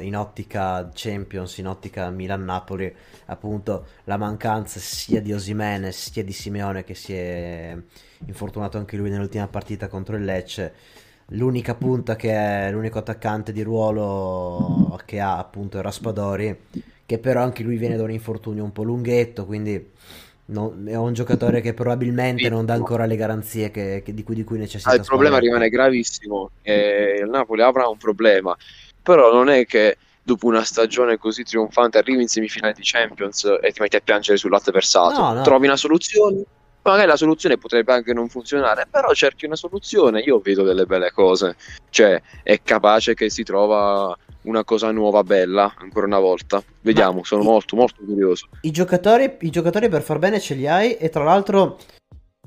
in ottica Champions, in ottica Milan-Napoli, appunto la mancanza sia di Osimene sia di Simeone che si è infortunato anche lui nell'ultima partita contro il Lecce. L'unica punta che è l'unico attaccante di ruolo che ha appunto è Raspadori, che però anche lui viene da un infortunio un po' lunghetto, quindi no, è un giocatore che probabilmente non dà ancora le garanzie che, che di, cui, di, cui, necessita. Ah, il problema rimane gravissimo, eh, il Napoli avrà un problema, però non è che dopo una stagione così trionfante arrivi in semifinale di Champions e ti metti a piangere sul latte versato. No, no. Trovi una soluzione, magari la soluzione potrebbe anche non funzionare, però cerchi una soluzione, io vedo delle belle cose, cioè è capace che si trova una cosa nuova, bella, ancora una volta. Vediamo, Ma sono i, molto, molto curioso. I giocatori, I giocatori per far bene ce li hai e tra l'altro